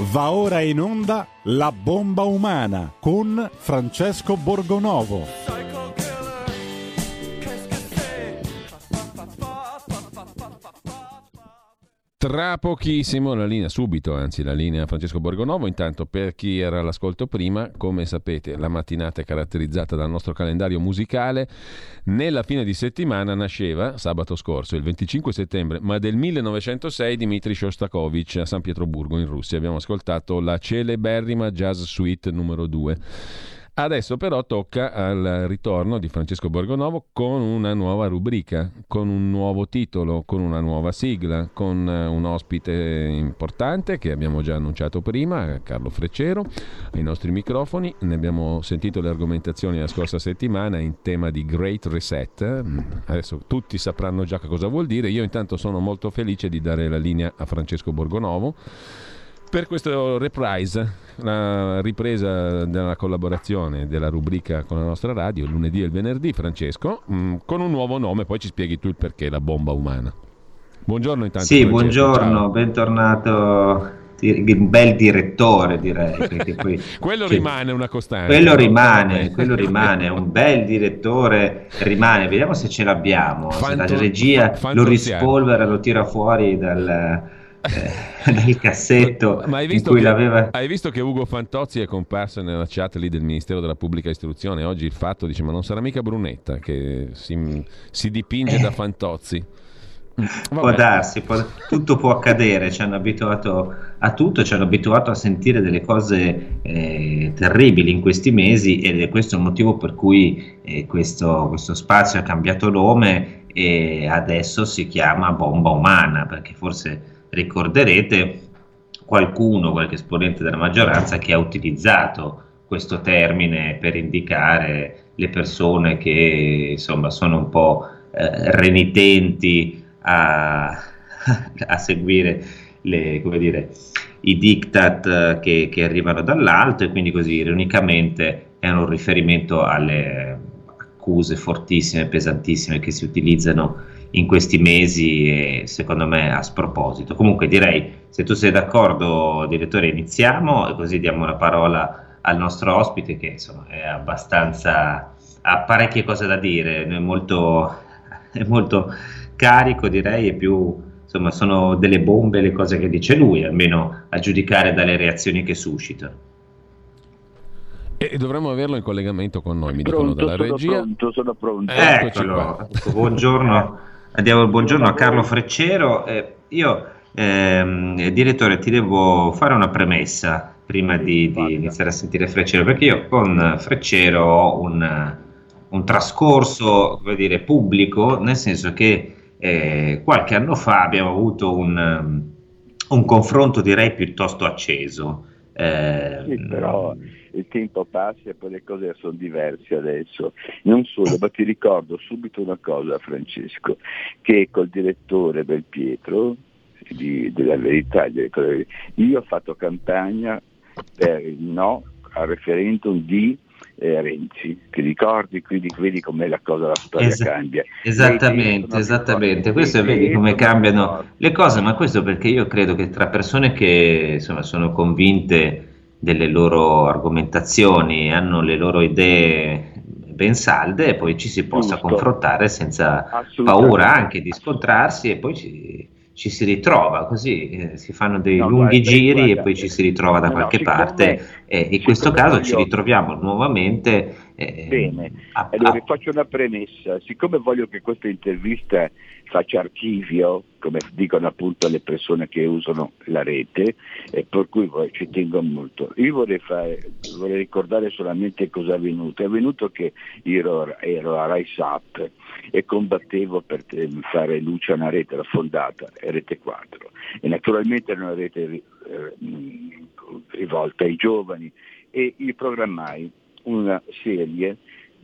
Va ora in onda La bomba umana con Francesco Borgonovo. Tra pochissimo la linea, subito anzi la linea Francesco Borgonovo, intanto per chi era all'ascolto prima, come sapete la mattinata è caratterizzata dal nostro calendario musicale, nella fine di settimana nasceva, sabato scorso, il 25 settembre, ma del 1906, Dmitri Shostakovich a San Pietroburgo in Russia. Abbiamo ascoltato la celeberrima Jazz Suite numero 2. Adesso però tocca al ritorno di Francesco Borgonovo con una nuova rubrica, con un nuovo titolo, con una nuova sigla, con un ospite importante che abbiamo già annunciato prima, Carlo Freccero, ai nostri microfoni. Ne abbiamo sentito le argomentazioni la scorsa settimana in tema di Great Reset. Adesso tutti sapranno già cosa vuol dire. Io intanto sono molto felice di dare la linea a Francesco Borgonovo per questo reprise, la ripresa della collaborazione della rubrica con la nostra radio, il lunedì e il venerdì, Francesco, mm, con un nuovo nome, poi ci spieghi tu il perché, la bomba umana. Buongiorno intanto. Sì, buongiorno, ciao. bentornato un bel direttore direi poi, quello cioè, rimane una costante quello rimane quello rimane un bel direttore rimane vediamo se ce l'abbiamo Fanto, se la regia lo rispolvera lo tira fuori dal eh, nel cassetto Ma hai visto, che, l'aveva... hai visto che Ugo Fantozzi è comparso nella chat lì del Ministero della Pubblica Istruzione oggi il fatto dice ma non sarà mica Brunetta che si, si dipinge eh. da Fantozzi Vabbè. Può darsi, può, tutto può accadere, ci hanno abituato a tutto, ci hanno abituato a sentire delle cose eh, terribili in questi mesi ed è questo il motivo per cui eh, questo, questo, spazio ha cambiato nome e adesso si chiama bomba umana, perché forse ricorderete qualcuno, qualche esponente della maggioranza che ha utilizzato questo termine per indicare le persone che insomma sono un po' eh, renitenti a, a seguire le, dire, i diktat che, che, arrivano dall'alto e quindi così ironicamente è un riferimento alle accuse fortissime, pesantissime che si utilizzano in questi mesi e secondo me a sproposito. Comunque direi, se tu sei d'accordo, direttore, iniziamo e così diamo la parola al nostro ospite che insomma è abbastanza, ha parecchie cose da dire, è molto, è molto carico direi e più insomma sono delle bombe le cose che dice lui, almeno a giudicare dalle reazioni che suscita. E dovremmo averlo in collegamento con noi, mi pronto, dicono dalla sono regia. Pronto, sono pronto. Eccolo, buongiorno. Andiamo buongiorno a Carlo Freccero. Eh, io, ehm, direttore, ti devo fare una premessa prima di, di, iniziare a sentire Freccero, perché io con Freccero ho un, un trascorso dire, pubblico, nel senso che eh, qualche anno fa abbiamo avuto un, un confronto, direi, piuttosto acceso. Eh, sì, però il tempo passa e poi le cose sono diverse adesso. Non solo, ma ti ricordo subito una cosa Francesco, che col direttore Belpietro di, della verità, io ho fatto campagna per il no al referendum di eh, Renzi, ti ricordi? Quindi vedi com'è la cosa, la storia es- cambia. Esattamente, esattamente. Questo vedi come cambiano le cose, ma questo perché io credo che tra persone che insomma, sono convinte delle loro argomentazioni, hanno le loro idee ben salde e poi ci si possa Giusto. confrontare senza paura anche di scontrarsi e poi ci, ci si ritrova così, eh, si fanno dei no, lunghi guarda, giri guarda, e poi ci si ritrova da no, qualche parte e in questo caso ci ritroviamo nuovamente. Eh, Bene, a, allora faccio una premessa, siccome voglio che questa intervista faccia archivio, come dicono appunto le persone che usano la rete, e per cui ci tengo molto. Io vorrei, fare, vorrei ricordare solamente cosa è avvenuto. È avvenuto che ero, ero a RISAP e combattevo per fare luce a una rete, era fondata, Rete 4, e naturalmente era una rete eh, rivolta ai giovani e io programmai una serie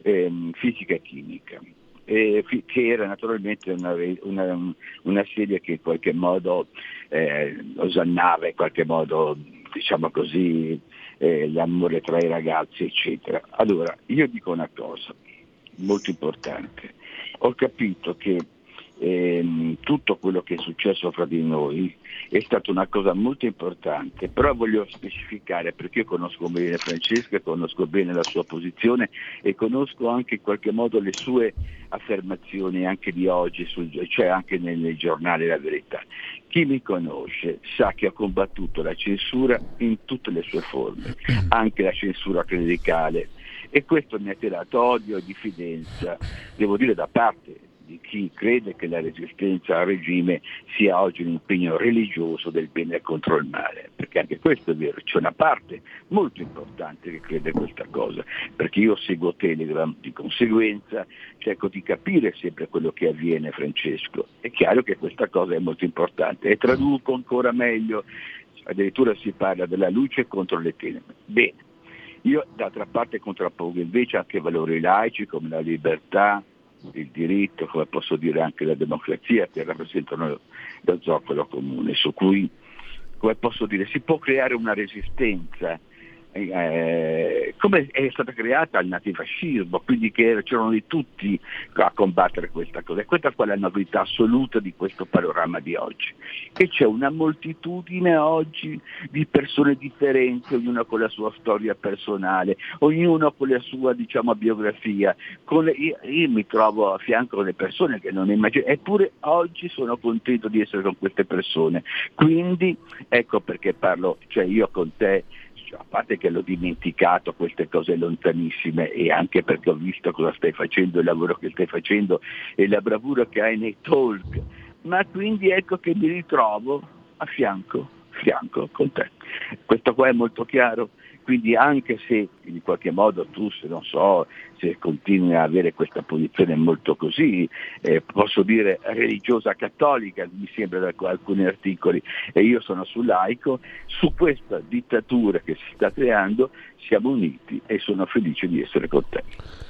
eh, fisica e chimica eh, che era naturalmente una, una, una, serie che in qualche modo eh, osannava, in qualche modo diciamo così, eh, l'amore tra i ragazzi, eccetera. Allora, io dico una cosa molto importante. Ho capito che ehm, tutto quello che è successo fra di noi è stata una cosa molto importante, però voglio specificare perché io conosco bene Francesca, conosco bene la sua posizione e conosco anche in qualche modo le sue affermazioni anche di oggi, sul, cioè anche nei, nei giornali La Verità. Chi mi conosce sa che ho combattuto la censura in tutte le sue forme, anche la censura clericale e questo mi ha tirato odio e diffidenza, devo dire da parte di chi crede che la resistenza al regime sia oggi un impegno religioso del bene contro il male, perché anche questo è vero, c'è una parte molto importante che crede questa cosa, perché io seguo Telegram di conseguenza, cerco di capire sempre quello che avviene Francesco, è chiaro che questa cosa è molto importante e traduco ancora meglio, addirittura si parla della luce contro le tenebre. Bene, io d'altra parte contrappongo invece anche valori laici come la libertà, il diritto, come posso dire anche la democrazia, che rappresentano lo zoccolo comune, su cui, come posso dire, si può creare una resistenza eh, come è stata creata il nazifascismo, quindi che c'erano di tutti a combattere questa cosa. E questa è la novità assoluta di questo panorama di oggi, che c'è una moltitudine oggi di persone differenti, ognuno con la sua storia personale, ognuno con la sua diciamo, biografia. Con, io, io, mi trovo a fianco delle persone che non immagino, eppure oggi sono contento di essere con queste persone. Quindi ecco perché parlo, cioè io con te a parte che l'ho dimenticato queste cose lontanissime e anche perché ho visto cosa stai facendo, il lavoro che stai facendo e la bravura che hai nei talk, ma quindi ecco che mi ritrovo a fianco, fianco con te. Questo qua è molto chiaro? Quindi anche se in qualche modo tu, se non so, se continui a avere questa posizione molto così, eh, posso dire religiosa cattolica, mi sembra da alcuni articoli, e io sono sul laico, su questa dittatura che si sta creando siamo uniti e sono felice di essere con te.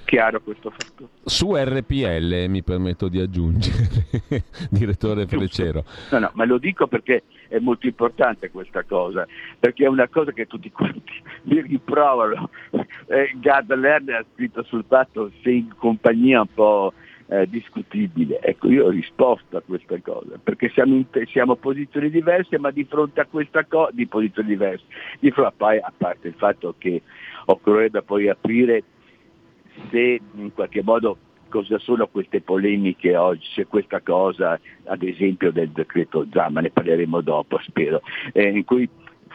Chiaro questo fatto? Su RPL mi permetto di aggiungere, direttore Frecero. No, no, ma lo dico perché è molto importante questa cosa, perché è una cosa che tutti quanti mi riprovano. Eh, Gad Lerner ha scritto sul fatto sei in compagnia un po' eh, discutibile. Ecco, io ho risposto a questa cosa, perché siamo, in, siamo posizioni diverse, ma di fronte a questa cosa, di posizioni diverse, di fronte, poi, a parte il fatto che occorrerebbe poi aprire se in qualche modo cosa sono queste polemiche oggi, se questa cosa, ad esempio del decreto Zamma, ne parleremo dopo, spero, eh, in cui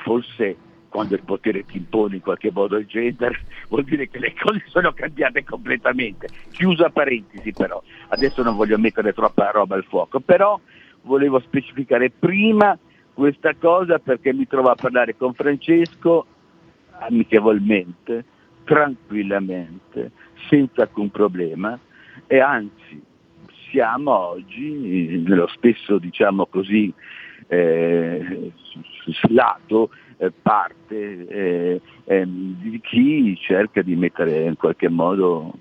forse quando il potere ti impone in qualche modo il gender, vuol dire che le cose sono cambiate completamente. Chiusa parentesi però, adesso non voglio mettere troppa roba al fuoco, però volevo specificare prima questa cosa perché mi trovo a parlare con Francesco amichevolmente, tranquillamente, senza alcun problema e anzi siamo oggi nello stesso, diciamo così, eh, lato eh, parte eh, ehm, di chi cerca di mettere in qualche modo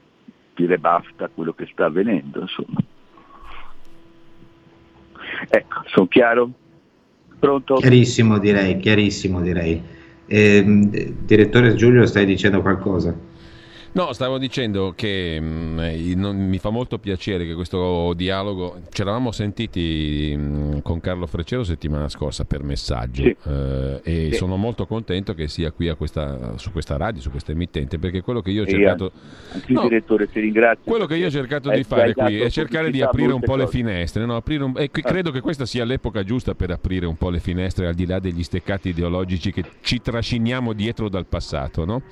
dire basta a quello che sta avvenendo. Insomma. Ecco, sono chiaro? Pronto? Chiarissimo direi, chiarissimo direi. Eh, direttore Giulio, stai dicendo qualcosa? No, stavo dicendo che mh, mm, non, mi fa molto piacere che questo dialogo, ci eravamo sentiti mh, mm, con Carlo Freccero settimana scorsa per messaggio sì. eh, e sì. sono molto contento che sia qui questa, su questa radio, su questa emittente, perché quello che io ho cercato... Anche no, direttore, ti ringrazio. Quello che io ho cercato di fare qui è cercare di aprire un po' cose. le finestre, no? un, e ah. credo che questa sia l'epoca giusta per aprire un po' le finestre al di là degli steccati ideologici che ci trasciniamo dietro dal passato, no?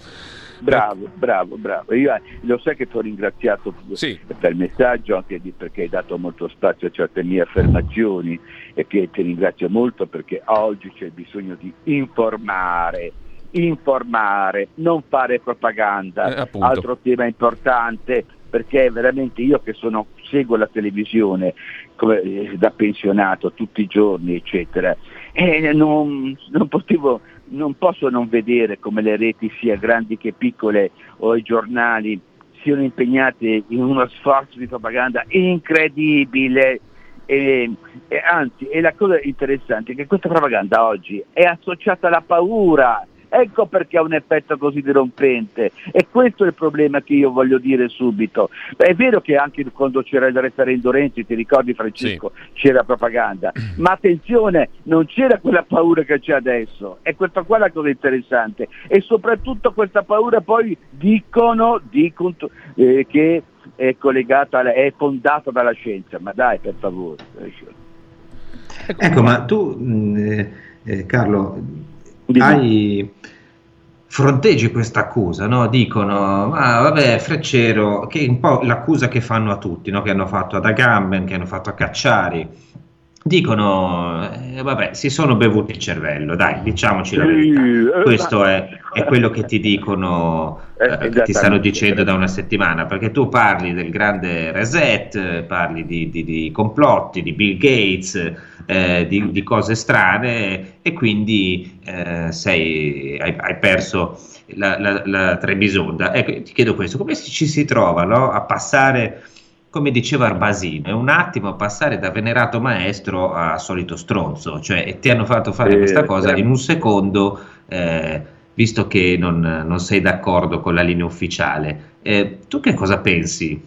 Bravo, bravo, bravo. Io eh, lo sai che ti ho ringraziato sì. per il messaggio anche di, perché hai dato molto spazio a certe mie affermazioni e che ti ringrazio molto perché oggi c'è bisogno di informare, informare, non fare propaganda. Eh, Altro tema importante perché veramente io che sono, seguo la televisione come, eh, da pensionato tutti i giorni, eccetera, e non, non potevo non posso non vedere come le reti sia grandi che piccole o i giornali siano impegnati in uno sforzo di propaganda incredibile. E, e anzi, e la cosa interessante è che questa propaganda oggi è associata alla paura, Ecco perché ha un effetto così dirompente. E questo è il problema che io voglio dire subito. È vero che anche quando c'era il referendum Renzi, ti ricordi Francesco, sì. c'era propaganda, ma attenzione, non c'era quella paura che c'è adesso. E questa qua è la cosa interessante. E soprattutto questa paura poi dicono, dicono eh, che è collegata, è fondata dalla scienza. Ma dai, per favore. Ecco, ma tu, mm, eh, eh, Carlo, hai, fronteggi questa accusa, no? dicono, ma vabbè, Freccero, che è un po' l'accusa che fanno a tutti, no? che hanno fatto ad Agamben, che hanno fatto a Cacciari, dicono, eh, vabbè, si sono bevuti il cervello, dai, diciamoci la verità. Eh, Questo è, è quello che ti dicono, eh, che ti stanno dicendo da una settimana, perché tu parli del grande reset, parli di, di, di complotti, di Bill Gates, eh, di, di, cose strane e quindi eh, sei, hai, hai, perso la, la, la Trebisonda. Ecco, ti chiedo questo, come ci si trova no, a passare come diceva Arbasino, è un attimo a passare da venerato maestro a solito stronzo, cioè ti hanno fatto fare eh, questa cosa in un secondo, eh, visto che non, non, sei d'accordo con la linea ufficiale. Eh, tu che cosa pensi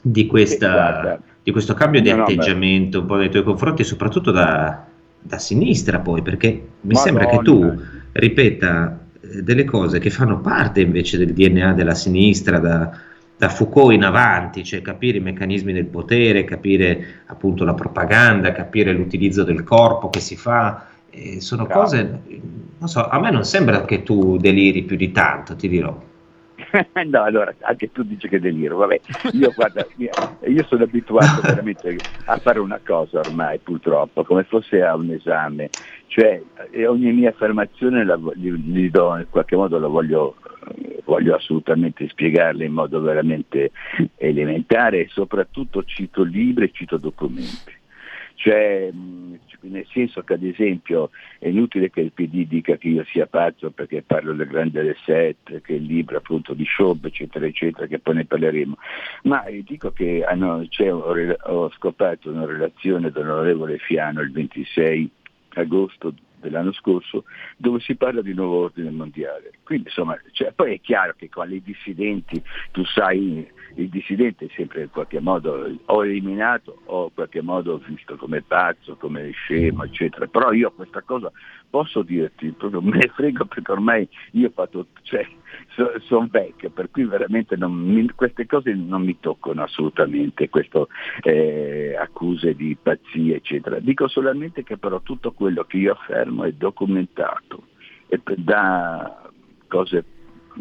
di, questa, di questo cambio di no, atteggiamento un po' nei tuoi confronti, soprattutto da, da sinistra poi, perché mi Madonna. sembra che tu ripeta eh, delle cose che fanno parte invece del DNA della sinistra, da da Foucault in avanti, cioè capire i meccanismi del potere, capire appunto la propaganda, capire l'utilizzo del corpo che si fa, eh, sono Bravo. cose, non so, a me non sembra che tu deliri più di tanto, ti dirò. no, allora, anche tu dici che deliro, vabbè, io guarda, io sono abituato veramente a fare una cosa ormai, purtroppo, come fosse a un esame, cioè ogni mia affermazione la, gli, gli do, in qualche modo la voglio voglio assolutamente spiegarle in modo veramente elementare e soprattutto cito libri e cito documenti. Cioè, nel senso che ad esempio è inutile che il PD dica che io sia pazzo perché parlo del grande reset, che è il libro appunto di Schaub, eccetera, eccetera, che poi ne parleremo, ma dico che ah no, ho, ho scoperto una relazione dell'onorevole Fiano il 26 agosto dell'anno scorso, dove si parla di nuovo ordine mondiale. Quindi insomma, cioè, poi è chiaro che con i dissidenti, tu sai, il dissidente è sempre in qualche modo o eliminato o in qualche modo visto come pazzo, come scemo, eccetera. Però io questa cosa posso dirti, proprio me ne frego perché ormai io fatto, cioè, so, sono vecchio, per cui veramente mi, queste cose non mi toccano assolutamente, queste eh, accuse di pazzia, eccetera. Dico solamente che però tutto quello che io affermo è documentato e da cose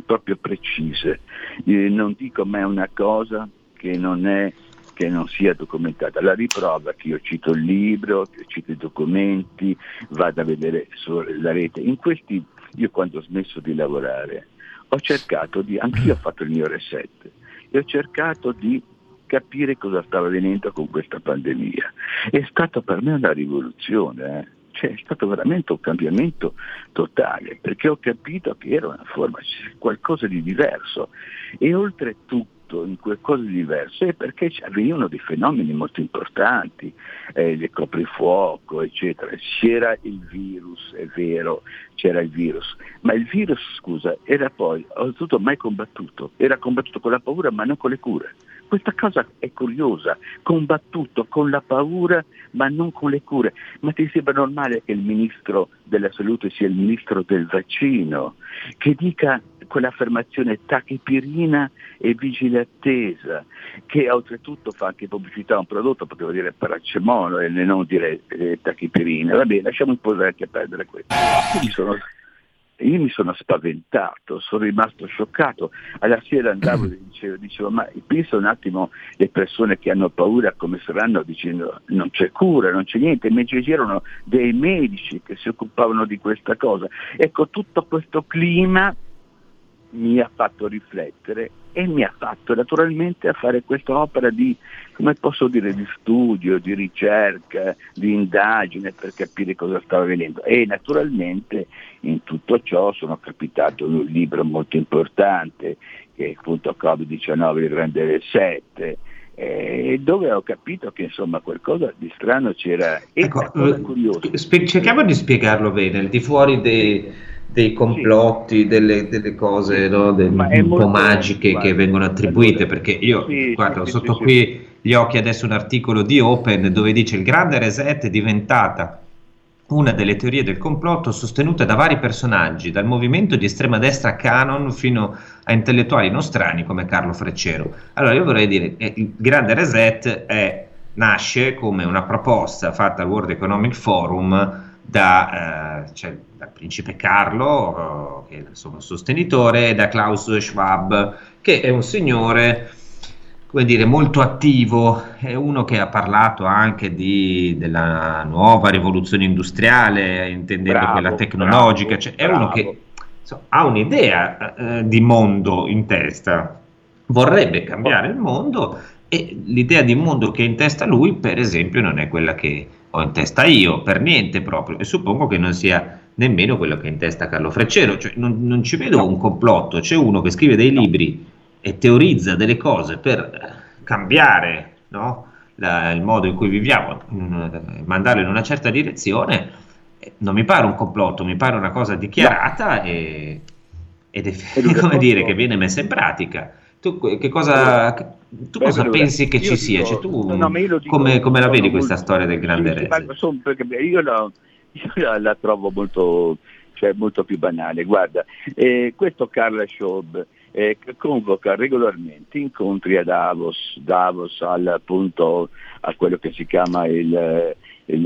proprio precise. Eh, non dico mai una cosa che non è che non sia documentata. La riprova che io cito il libro, cito i documenti, vado a vedere sulla rete. In questi, io quando ho smesso di lavorare, ho cercato di, anch'io ho fatto il mio reset, e ho cercato di capire cosa stava avvenendo con questa pandemia. È stata per me una rivoluzione. Eh? Cioè, è stato veramente un cambiamento totale, perché ho capito che era una forma, qualcosa di diverso e oltretutto in qualcosa di diverso è perché avvenivano dei fenomeni molto importanti, eh, il coprifuoco, eccetera. C'era il virus, è vero, c'era il virus, ma il virus, scusa, era poi, oltretutto mai combattuto, era combattuto con la paura ma non con le cure. Questa cosa è curiosa, combattuto con la paura ma non con le cure. Ma ti sembra normale che il ministro della salute sia il ministro del vaccino, che dica quell'affermazione tachipirina e vigile attesa, che oltretutto fa anche pubblicità a un prodotto, poteva dire paracetamolo e non dire eh, tachipirina. Va bene, lasciamo un po' anche perdere questo. Io mi sono spaventato, sono rimasto scioccato. Alla sera andavo e dicevo, dicevo, ma pensa un attimo le persone che hanno paura come saranno dicendo non c'è cura, non c'è niente, invece c'erano dei medici che si occupavano di questa cosa. Ecco, tutto questo clima mi ha fatto riflettere e mi ha fatto naturalmente a fare questa opera di, come posso dire, di studio, di ricerca, di indagine per capire cosa stava avvenendo. E naturalmente in tutto ciò sono capitato in un libro molto importante che è appunto Covid-19, il grande reset, eh, dove ho capito che insomma qualcosa di strano c'era. E ecco, cosa curiosa. Spe- cerchiamo di spiegarlo bene, al di fuori dei dei complotti, sì. delle, delle, cose no, del, un po' magiche guarda, che vengono attribuite, perché io, sì, guarda, sì, sotto qui gli occhi adesso un articolo di Open dove dice il grande reset è diventata una delle teorie del complotto sostenute da vari personaggi, dal movimento di estrema destra Canon fino a intellettuali nostrani come Carlo Freccero. Allora io vorrei dire, che il grande reset è, nasce come una proposta fatta al World Economic Forum da, eh, cioè, dal principe Carlo, eh, che è il sostenitore, e da Klaus Schwab, che è un signore come dire, molto attivo, è uno che ha parlato anche di, della nuova rivoluzione industriale, intendendo bravo, quella tecnologica, bravo, cioè, è bravo. uno che insomma, ha un'idea eh, di mondo in testa, vorrebbe cambiare il mondo e l'idea di mondo che ha in testa lui, per esempio, non è quella che ho in testa io, per niente proprio, e suppongo che non sia nemmeno quello che ha in testa Carlo Freccero, cioè, non, non, ci vedo no. un complotto, c'è uno che scrive dei libri e teorizza delle cose per cambiare no? La, il modo in cui viviamo, mandarlo in una certa direzione, eh, non mi pare un complotto, mi pare una cosa dichiarata no. e, ed è come dire che viene messa in pratica. Tu, che cosa, tu Beh, cosa allora, pensi che ci sia? Cioè, tu, no, dico, come, come, la vedi questa storia del grande re? Io, la, io la, la trovo molto, cioè, molto più banale. Guarda, eh, questo Carla Schaub eh, convoca regolarmente incontri a Davos, Davos al, appunto, a quello che si chiama il, il,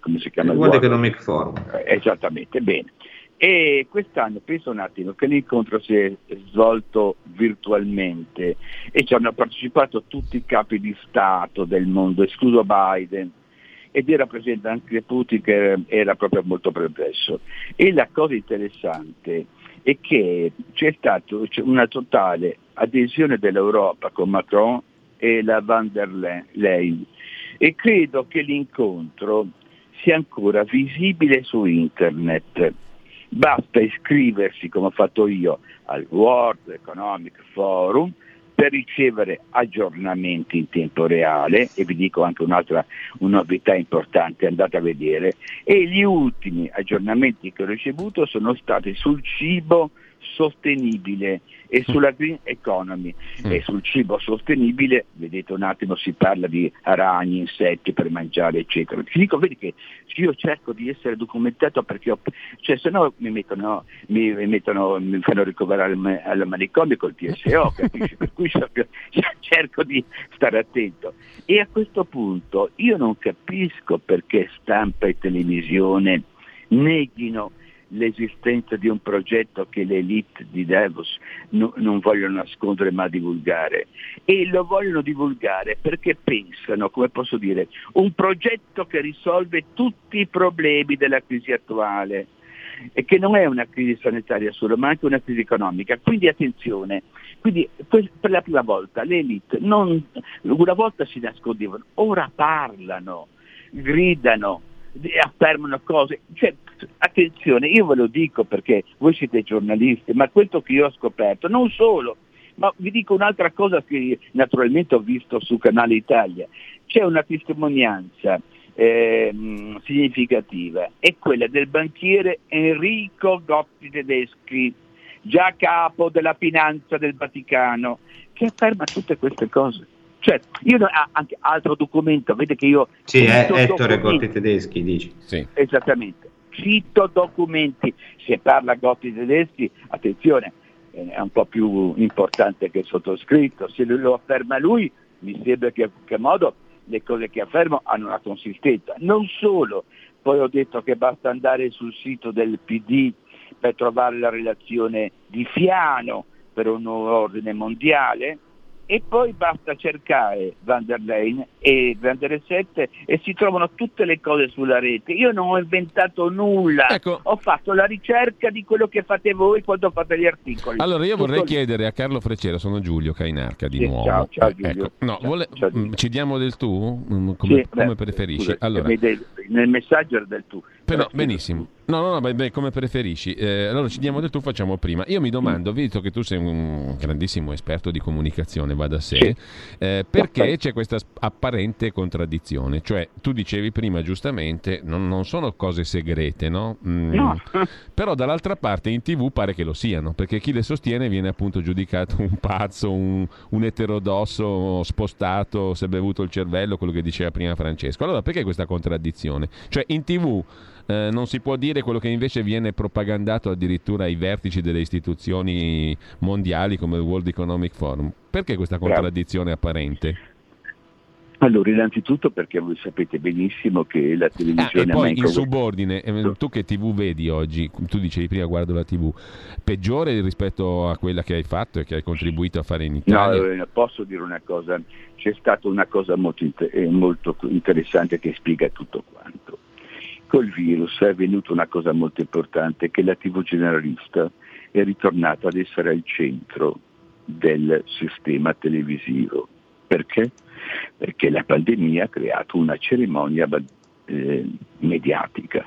come si chiama? il World Economic Forum. Eh, esattamente, bene. E quest'anno penso un attimo che l'incontro si è svolto virtualmente e ci hanno partecipato tutti i capi di Stato del mondo, escluso Biden, ed era presente anche Putin che era proprio molto perplesso. E la cosa interessante è che c'è stata una totale adesione dell'Europa con Macron e la van der Leyen e credo che l'incontro sia ancora visibile su internet. Basta iscriversi, come ho fatto io, al World Economic Forum per ricevere aggiornamenti in tempo reale e vi dico anche un'altra una novità importante, andate a vedere, e gli ultimi aggiornamenti che ho ricevuto sono stati sul cibo sostenibile e sulla green economy mm. e sul cibo sostenibile, vedete un attimo si parla di ragni, insetti per mangiare eccetera. Ti dico, vedi che io cerco di essere documentato perché ho, cioè se no mi mettono, mi, mi, mettono, mi fanno ricoverare al, al manicomio col TSO, capisci? per cui cerco di stare attento. E a questo punto io non capisco perché stampa e televisione neghino l'esistenza di un progetto che le elite di Davos no, non vogliono nascondere ma divulgare e lo vogliono divulgare perché pensano, come posso dire, un progetto che risolve tutti i problemi della crisi attuale e che non è una crisi sanitaria solo ma anche una crisi economica. Quindi attenzione, quindi per la prima volta le elite non, una volta si nascondevano, ora parlano, gridano, affermano cose. Cioè, attenzione, io ve lo dico perché voi siete giornalisti, ma questo che io ho scoperto, non solo, ma vi dico un'altra cosa che naturalmente ho visto su Canale Italia. C'è una testimonianza eh, significativa, è quella del banchiere Enrico Gotti Tedeschi, già capo della finanza del Vaticano, che afferma tutte queste cose. Cioè, io anche altro documento, vede che io... Sì, è Ettore Gotti Tedeschi, dici. Sì. Esattamente. Cito documenti, se parla Gotti Tedeschi, attenzione, è un po' più importante che il sottoscritto, se lo afferma lui mi sembra che in qualche modo le cose che affermo hanno una consistenza. Non solo, poi ho detto che basta andare sul sito del PD per trovare la relazione di Fiano per un nuovo ordine mondiale, e poi basta cercare Van der Leyen e Van der 7 e si trovano tutte le cose sulla rete. Io non ho inventato nulla, ecco. ho fatto la ricerca di quello che fate voi quando fate gli articoli. Allora io vorrei Tutto chiedere lì. a Carlo Freccero, sono Giulio Cainarca di sì, nuovo. Ciao, ciao eh, Giulio. Ecco. No, ciao, vuole... ciao, Giulio. Ci diamo del tu? Mm, come, sì, come beh, preferisci? Scusa, allora. Nel messaggio era del tu. Però, benissimo. No, no, no, beh, beh, come preferisci. Eh, allora ci diamo del tu, facciamo prima. Io mi domando, visto che tu sei un grandissimo esperto di comunicazione, va da sé, eh, perché c'è questa apparente contraddizione? Cioè, tu dicevi prima giustamente, non, non sono cose segrete, no? Mm, no. Però dall'altra parte in tv pare che lo siano, perché chi le sostiene viene appunto giudicato un pazzo, un, un eterodosso spostato, si è bevuto il cervello, quello che diceva prima Francesco. Allora, perché questa contraddizione? Cioè, in tv eh, non si può dire quello che invece viene propagandato addirittura ai vertici delle istituzioni mondiali come il World Economic Forum. Perché questa contraddizione apparente? Allora, innanzitutto perché voi sapete benissimo che la televisione... Ah, e poi in subordine, eh, tu che tv vedi oggi, tu dicevi prima guardo la tv, peggiore rispetto a quella che hai fatto e che hai contribuito a fare in Italia? No, eh, posso dire una cosa, c'è stata una cosa molto, molto interessante che spiega tutto quanto col virus è avvenuta una cosa molto importante, che la TV generalista è ritornata ad essere al centro del sistema televisivo. Perché? Perché la pandemia ha creato una cerimonia eh, mediatica.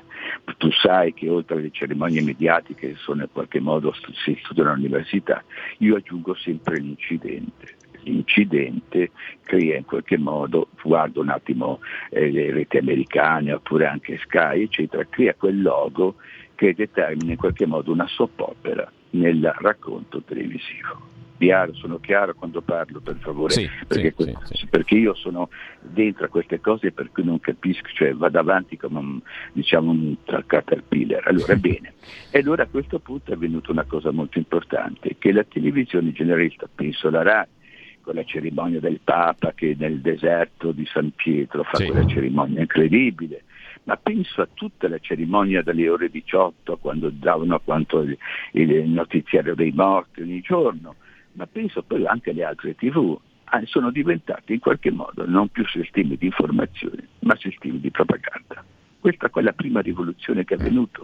Tu sai che oltre alle cerimonie mediatiche che sono in qualche modo si studiano all'università, io aggiungo sempre l'incidente l'incidente crea in qualche modo, guardo un attimo eh, le reti americane oppure anche Sky, eccetera, crea quel logo che determina in qualche modo una soap opera nel racconto televisivo. Chiaro, sono chiaro quando parlo, per favore, sì, perché, sì, sì, perché, io sono dentro a queste cose per cui non capisco, cioè vado avanti come un, diciamo, un caterpillar. Allora, bene. E allora a questo punto è avvenuta una cosa molto importante, che la televisione generalista, penso la RAI, con la cerimonia del Papa che nel deserto di San Pietro fa sì. quella cerimonia incredibile, ma penso a tutta la cerimonia dalle ore 18 quando davano quanto il, il notiziario dei morti ogni giorno, ma penso poi anche alle altre tv, ah, sono diventate in qualche modo non più sistemi di informazione, ma sistemi di propaganda. Questa è quella prima rivoluzione che è avvenuta.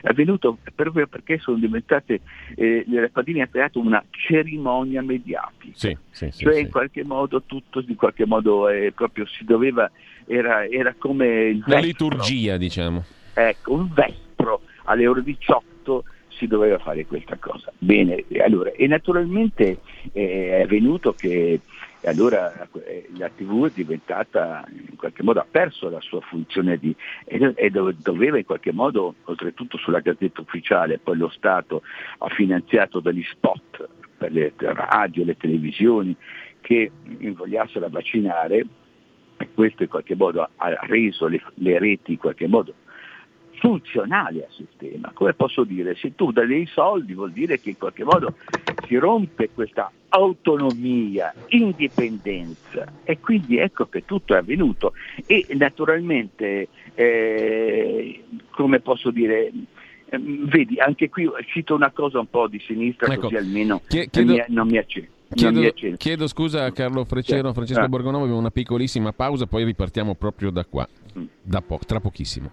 È avvenuto proprio perché sono diventate, eh, le Padini ha creato una cerimonia mediatica. Sì, sì, sì, cioè in qualche modo tutto, in qualche modo eh, proprio si doveva, era, era come il La liturgia diciamo. Ecco, un vespro alle ore 18 si doveva fare questa cosa. Bene, allora, e naturalmente eh, è avvenuto che allora eh, la TV è diventata, in qualche modo ha perso la sua funzione di, e doveva in qualche modo, oltretutto sulla gazzetta ufficiale, poi lo Stato ha finanziato degli spot per le radio, le televisioni che invogliassero a vaccinare e questo in qualche modo ha reso le, le reti in qualche modo funzionali al sistema. Come posso dire, se tu dai dei soldi vuol dire che in qualche modo si rompe questa autonomia, indipendenza e quindi ecco che tutto è avvenuto e naturalmente, eh, come posso dire, ehm, vedi, anche qui cito una cosa un po' di sinistra ecco, così almeno chiedo... non mi accende. Chiedo, chiedo, scusa a Carlo Freccero, Francesco ah. Borgonovo, abbiamo una piccolissima pausa, poi ripartiamo proprio da qua, mm. da po- tra pochissimo.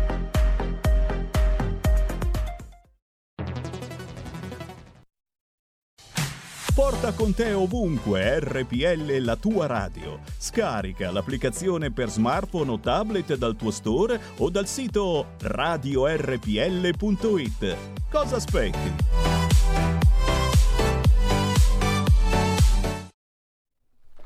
Porta con te ovunque RPL la tua radio. Scarica l'applicazione per smartphone o tablet dal tuo store o dal sito radiorpl.it. Cosa aspetti?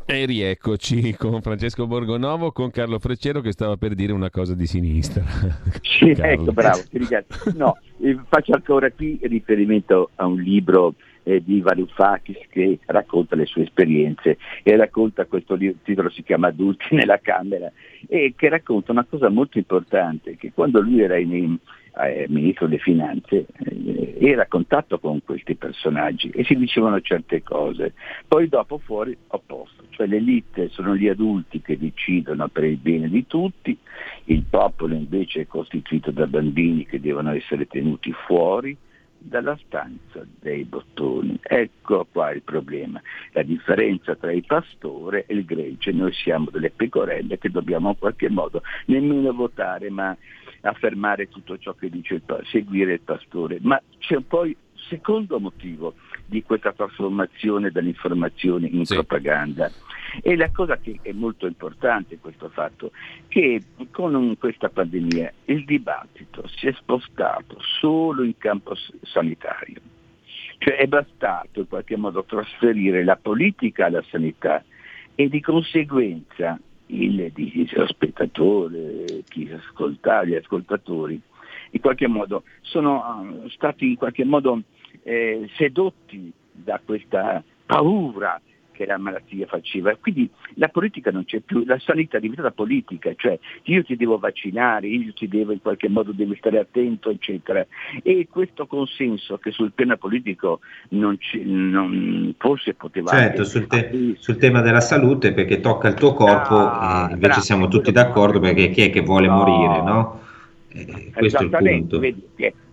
E rieccoci con Francesco Borgonovo, con Carlo Freccero che stava per dire una cosa di sinistra. Sì, ecco, bravo, ti ringrazio. No, eh, faccio ancora qui riferimento a un libro eh, di Varoufakis che racconta le sue esperienze e racconta questo libro, il titolo si chiama Adulti nella Camera e che racconta una cosa molto importante, che quando lui era in, eh, ministro delle finanze eh, era a contatto con questi personaggi e si dicevano certe cose, poi dopo fuori opposto, cioè le elite sono gli adulti che decidono per il bene di tutti, il popolo invece è costituito da bambini che devono essere tenuti fuori, dalla stanza dei bottoni. Ecco qua il problema, la differenza tra il pastore e il gregge. Noi siamo delle pecorelle che dobbiamo in qualche modo nemmeno votare, ma affermare tutto ciò che dice il pastore, seguire il pastore. Ma c'è poi secondo motivo di questa trasformazione dall'informazione in sì. propaganda. E la cosa che è molto importante questo fatto, che con questa pandemia il dibattito si è spostato solo in campo sanitario. Cioè è bastato in qualche modo trasferire la politica alla sanità e di conseguenza il, lo spettatore, chi ascolta, gli ascoltatori, in qualche modo sono uh, stati in qualche modo eh, sedotti da questa paura che la malattia faceva. Quindi la politica non c'è più, la sanità è diventata politica, cioè io ti devo vaccinare, io ti devo in qualche modo devi stare attento, eccetera. E questo consenso che sul piano politico non, non forse poteva... Certo, sul, te- sul, tema della salute perché tocca il tuo corpo, ah, invece bravo, siamo tutti d'accordo perché chi è che vuole no. morire, no? Eh, questo è il punto. Vedi,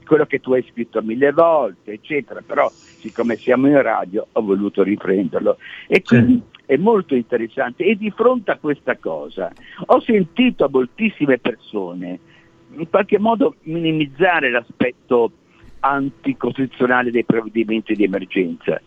quello che tu hai scritto mille volte, eccetera, però siccome siamo in radio ho voluto riprenderlo. E quindi sì. è molto interessante. E di fronte a questa cosa ho sentito a moltissime persone in qualche modo minimizzare l'aspetto anticostituzionale dei provvedimenti di emergenza.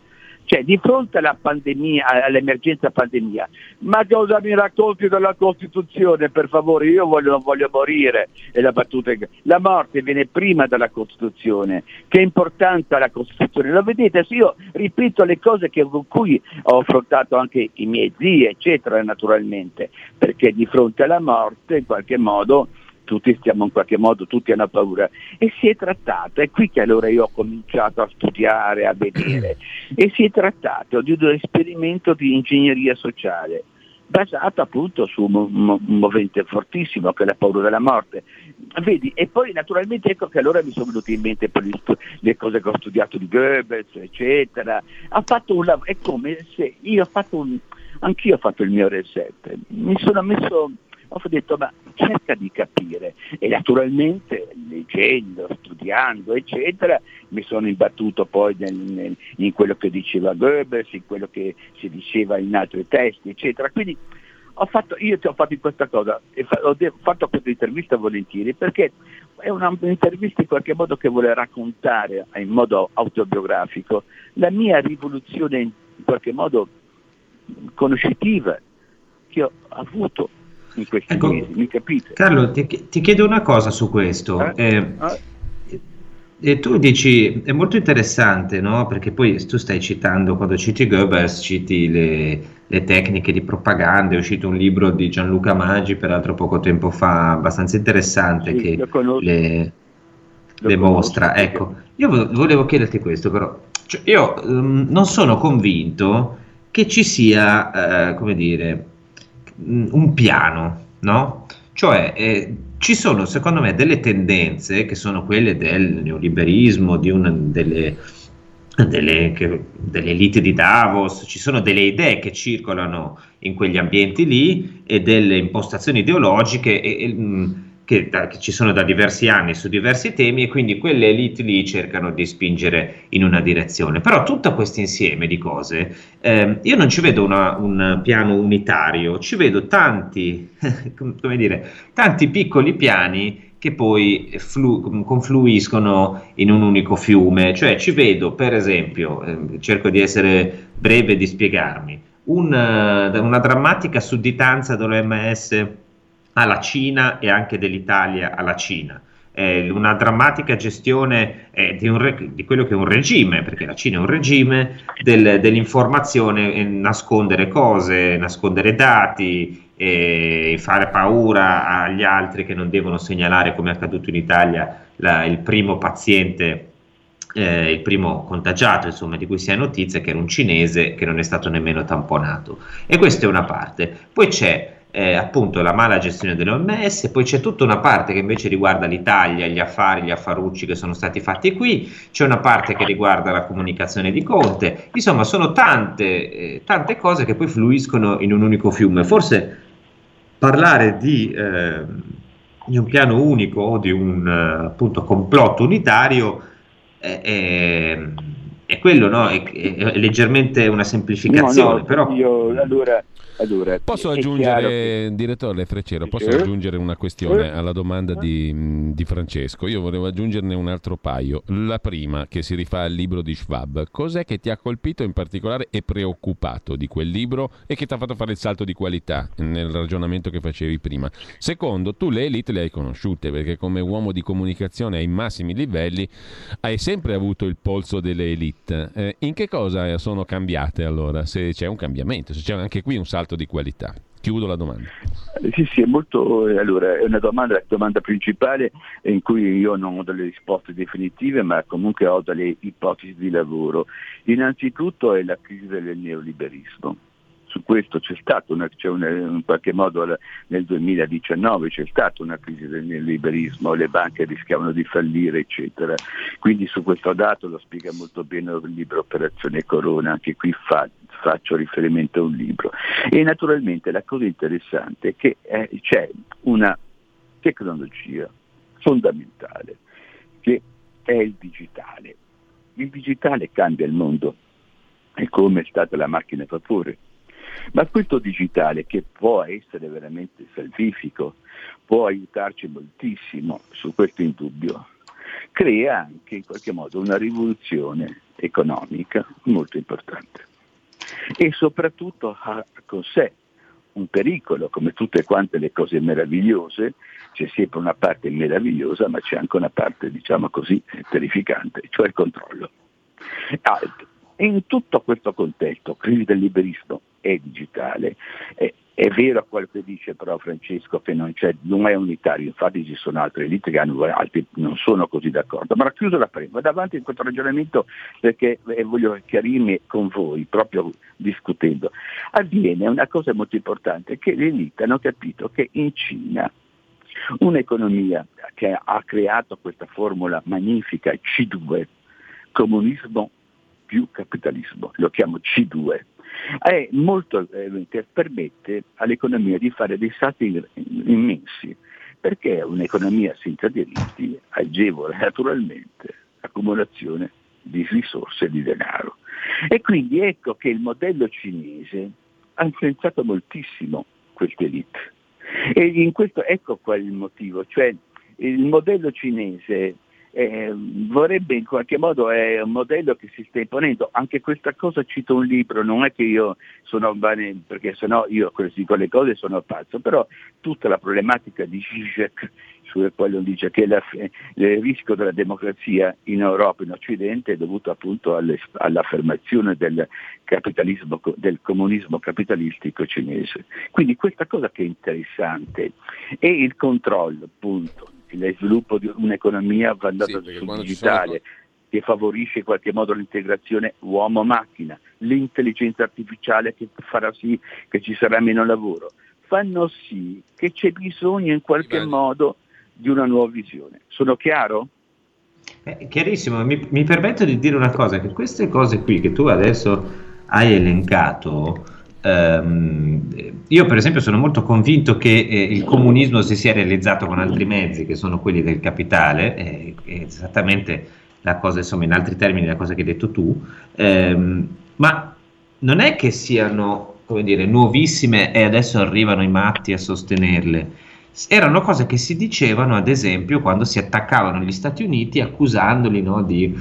Cioè, di fronte alla pandemia, all'emergenza pandemia, ma cosa mi racconti della Costituzione, per favore? Io voglio, non voglio morire. La è la morte viene prima dalla Costituzione. Che importanza ha la Costituzione? Lo vedete, se io ripeto le cose che, con cui ho affrontato anche i miei zii, eccetera, naturalmente, perché di fronte alla morte, in qualche modo, tutti stiamo in qualche modo, tutti hanno paura. E si è trattato, è qui che allora io ho cominciato a studiare, a vedere, e si è trattato di un esperimento di ingegneria sociale basato appunto su un, un, movente fortissimo che è la paura della morte. Vedi, e poi naturalmente ecco che allora mi sono venute in mente per le cose che ho studiato di Goebbels, eccetera. Ha fatto un lavoro, è come se io ho fatto un, anch'io ho fatto il mio reset, mi sono messo ho detto ma cerca di capire e naturalmente leggendo, studiando eccetera mi sono imbattuto poi nel, nel, in quello che diceva Goebbels, in quello che si diceva in altri testi eccetera. Quindi fatto, io ti ho fatto questa cosa, ho fatto questa intervista volentieri perché è un'intervista in qualche modo che vuole raccontare in modo autobiografico la mia rivoluzione in qualche modo conoscitiva che ho avuto in questi ecco, mesi, mi capite? Carlo, ti, ti, chiedo una cosa su questo. Eh? Eh, eh? E tu dici, è molto interessante, no? Perché poi tu stai citando, quando citi Goebbels, citi le, le, tecniche di propaganda, è uscito un libro di Gianluca Maggi, peraltro poco tempo fa, abbastanza interessante, sì, che le, le mostra. Ecco, io volevo chiederti questo, però, cioè, io um, non sono convinto che ci sia, uh, come dire, un piano, no? Cioè eh, ci sono secondo me delle tendenze che sono quelle del neoliberismo, di una delle, delle, che, delle elite di Davos, ci sono delle idee che circolano in quegli ambienti lì e delle impostazioni ideologiche e, e, mm, che, da, che, ci sono da diversi anni su diversi temi e quindi quelle elite lì cercano di spingere in una direzione. Però tutto questo insieme di cose, eh, io non ci vedo una, un piano unitario, ci vedo tanti, come dire, tanti piccoli piani che poi flu- confluiscono in un unico fiume. Cioè ci vedo, per esempio, eh, cerco di essere breve e di spiegarmi, un, una drammatica sudditanza dell'OMS alla Cina e anche dell'Italia alla Cina. Eh, una drammatica gestione eh, di, re- di, quello che è un regime, perché la Cina è un regime del, dell'informazione, eh, nascondere cose, nascondere dati, fare paura agli altri che non devono segnalare, come è accaduto in Italia, la, il primo paziente eh, il primo contagiato, insomma, di cui si ha notizia, che era un cinese che non è stato nemmeno tamponato. E questa è una parte. Poi c'è eh, appunto la mala gestione dell'OMS, poi c'è tutta una parte che invece riguarda l'Italia, gli affari, gli affarucci che sono stati fatti qui, c'è una parte che riguarda la comunicazione di Conte, insomma sono tante, eh, tante cose che poi fluiscono in un unico fiume. Forse parlare di, eh, di un piano unico o di un eh, appunto complotto unitario è, è, è quello, no? è, è, leggermente una semplificazione. No, no, però... io, allora, allora, posso aggiungere, che... direttore Freccero, posso sì. aggiungere una questione alla domanda di, di, Francesco? Io volevo aggiungerne un altro paio. La prima, che si rifà al libro di Schwab, cos'è che ti ha colpito in particolare e preoccupato di quel libro e che ti ha fatto fare il salto di qualità nel ragionamento che facevi prima? Secondo, tu le elite le hai conosciute perché come uomo di comunicazione ai massimi livelli hai sempre avuto il polso delle elite. Eh, in che cosa sono cambiate allora? Se c'è un cambiamento, se c'è anche qui un salto salto di qualità? Chiudo la domanda. Sì, sì, è molto. Allora, è una domanda, la domanda principale in cui io non ho delle risposte definitive, ma comunque ho delle ipotesi di lavoro. Innanzitutto è la crisi del neoliberismo su questo c'è stato una, c'è una, in qualche modo nel 2019 c'è stata una crisi del liberismo, le banche rischiavano di fallire, eccetera. Quindi su questo dato lo spiega molto bene il libro Operazione Corona, anche qui fa, faccio riferimento a un libro. E naturalmente la cosa interessante è che eh, c'è una tecnologia fondamentale che è il digitale. Il digitale cambia il mondo, è come è stata la macchina a vapore. Ma questo digitale che può essere veramente salvifico, può aiutarci moltissimo, su questo indubbio, crea anche in qualche modo una rivoluzione economica molto importante e soprattutto ha con sé un pericolo, come tutte quante le cose meravigliose, c'è sempre una parte meravigliosa, ma c'è anche una parte, diciamo così, terrificante, cioè il controllo. Alto. In tutto questo contesto, crisi del liberismo e digitale, eh, è vero quello che dice però Francesco che non, non, è unitario, infatti ci sono altre elite che hanno altri, non sono così d'accordo, ma chiuso la prima, vado avanti in questo ragionamento perché voglio chiarirmi con voi, proprio discutendo. Avviene una cosa molto importante, che le elite hanno capito che in Cina un'economia che ha creato questa formula magnifica C2, comunismo più capitalismo, lo chiamo C2, è molto, eh, che permette all'economia di fare dei salti immensi, perché un'economia senza diritti agevola naturalmente l'accumulazione di risorse e di denaro. E quindi ecco che il modello cinese ha influenzato moltissimo queste elite. E in questo ecco qual è il motivo, cioè il modello cinese eh, vorrebbe in qualche modo è un modello che si sta imponendo. Anche questa cosa cito un libro, non è che io sono perché sennò io di quelle cose sono pazzo, però tutta la problematica di Zizek su quale dice che la, il rischio della democrazia in Europa in Occidente è dovuto appunto alle, all'affermazione del capitalismo, del comunismo capitalistico cinese. Quindi questa cosa che è interessante è il controllo appunto lo sviluppo di un'economia basata sì, sul digitale che favorisce in qualche modo l'integrazione uomo-macchina, l'intelligenza artificiale che farà sì che ci sarà meno lavoro, fanno sì che c'è bisogno in qualche sì, modo di una nuova visione. Sono chiaro? Eh, chiarissimo, mi, mi, permetto di dire una cosa, che queste cose qui che tu adesso hai elencato, io per esempio sono molto convinto che eh, il comunismo si sia realizzato con altri mezzi, che sono quelli del capitale, eh, esattamente la cosa, insomma, in altri termini, la cosa che hai detto tu, ehm, ma non è che siano, come dire, nuovissime e adesso arrivano i matti a sostenerle. Erano cose che si dicevano ad esempio quando si attaccavano gli Stati Uniti accusandoli no, di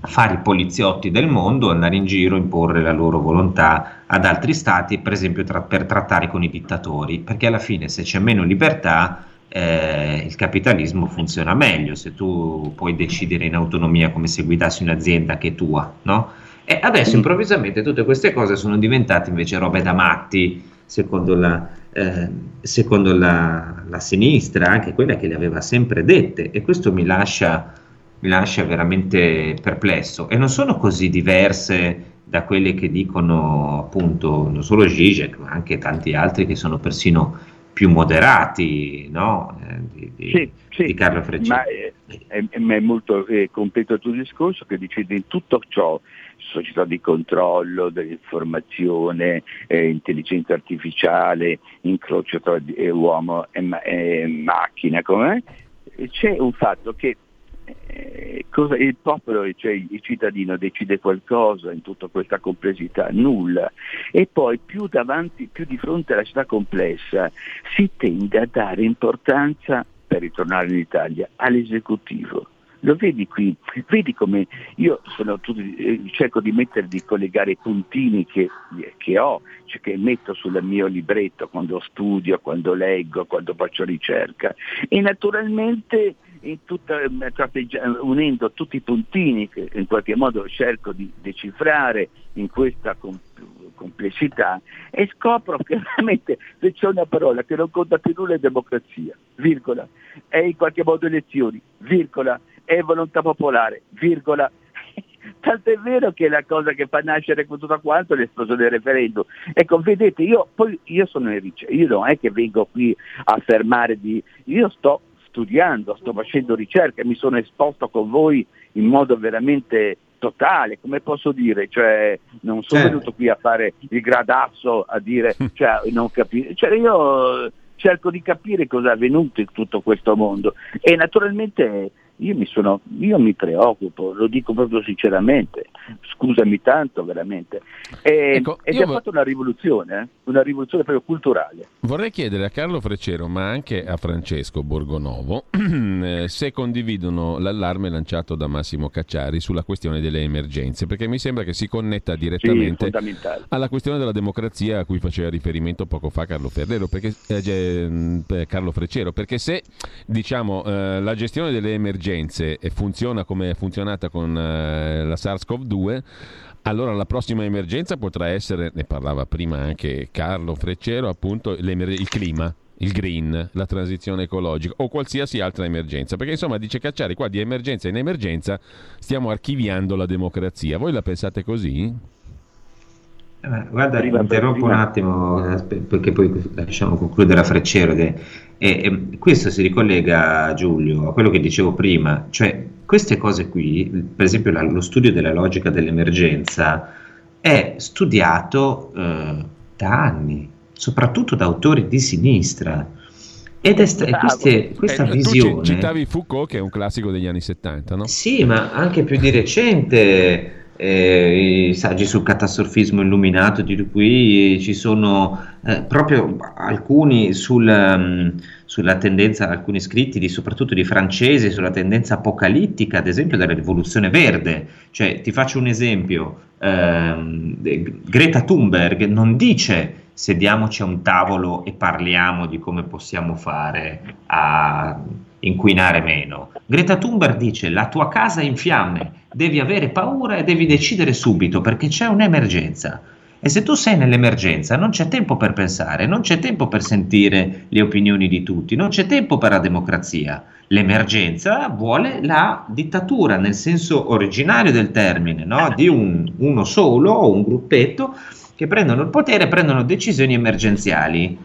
fare i poliziotti del mondo, andare in giro, imporre la loro volontà ad altri stati, per esempio tra, per trattare con i dittatori, perché alla fine se c'è meno libertà eh, il capitalismo funziona meglio, se tu puoi decidere in autonomia come se guidassi un'azienda che è tua, no? E adesso improvvisamente tutte queste cose sono diventate invece robe da matti, secondo la, eh, secondo la, la, sinistra, anche quella che le aveva sempre dette, e questo mi lascia, mi lascia veramente perplesso. E non sono così diverse da quelle che dicono appunto non solo Zizek, ma anche tanti altri che sono persino più moderati no? eh, di, di, sì, sì, di, Carlo Freccini. Ma è, è, è molto è completo il tuo discorso che decide in tutto ciò società di controllo dell'informazione, eh, intelligenza artificiale, incrocio tra eh, uomo e, ma- e macchina, com'è? c'è un fatto che eh, cosa, il popolo, cioè il cittadino decide qualcosa in tutta questa complessità? Nulla. E poi più davanti, più di fronte alla città complessa si tende a dare importanza, per ritornare in Italia, all'esecutivo lo vedi qui, vedi come io tutti, eh, cerco di mettere, di collegare i puntini che, che ho, cioè che metto sul mio libretto quando studio, quando leggo, quando faccio ricerca e naturalmente tutta, unendo tutti i puntini che in qualche modo cerco di decifrare in questa complessità e scopro che veramente se c'è una parola che non conta più nulla è democrazia, virgola, è in qualche modo elezioni, virgola, è volontà popolare, virgola. Tanto è vero che è la cosa che fa nascere tutto quanto l'esplosione del referendum. Ecco, vedete, io, poi, io sono in ricerca, io non è che vengo qui a fermare di... Io sto studiando, sto facendo ricerca, mi sono esposto con voi in modo veramente totale, come posso dire, cioè non sono certo. venuto qui a fare il gradasso, a dire, cioè non capire, cioè io cerco di capire cosa è avvenuto in tutto questo mondo e naturalmente io mi, sono, io mi preoccupo, lo dico proprio sinceramente, scusami tanto veramente. E, ecco, e si è fatta una rivoluzione, eh? una rivoluzione proprio culturale. Vorrei chiedere a Carlo Freccero, ma anche a Francesco Borgonovo, eh, se condividono l'allarme lanciato da Massimo Cacciari sulla questione delle emergenze, perché mi sembra che si connetta direttamente sì, alla questione della democrazia a cui faceva riferimento poco fa Carlo Ferrero, perché, eh, Carlo Freccero, perché se diciamo, eh, la gestione delle emergenze emergenze e funziona come è funzionata con eh, la SARS-CoV-2, allora la prossima emergenza potrà essere, ne parlava prima anche Carlo Freccero, appunto il clima, il green, la transizione ecologica o qualsiasi altra emergenza. Perché insomma dice Cacciari, qua di emergenza in emergenza stiamo archiviando la democrazia. Voi la pensate così? Eh, guarda, prima, interrompo prima. un attimo perché poi lasciamo concludere a Freccero. E, e, questo si ricollega, Giulio, a quello che dicevo prima, cioè queste cose qui, per esempio la, lo studio della logica dell'emergenza, è studiato eh, da anni, soprattutto da autori di sinistra. Ed è sta- queste, questa eh, visione. Tu citavi Foucault, che è un classico degli anni 70, no? Sì, ma anche più di recente eh, i saggi sul catastrofismo illuminato, di cui ci sono eh, proprio alcuni sul, um, sulla tendenza, alcuni scritti di, soprattutto di francesi, sulla tendenza apocalittica, ad esempio della rivoluzione verde. Cioè, ti faccio un esempio, ehm, Greta Thunberg non dice sediamoci a un tavolo e parliamo di come possiamo fare a inquinare meno. Greta Thunberg dice la tua casa è in fiamme, devi avere paura e devi decidere subito perché c'è un'emergenza. E se tu sei nell'emergenza non c'è tempo per pensare, non c'è tempo per sentire le opinioni di tutti, non c'è tempo per la democrazia. L'emergenza vuole la dittatura nel senso originario del termine, no? di un, uno solo o un gruppetto che prendono il potere e prendono decisioni emergenziali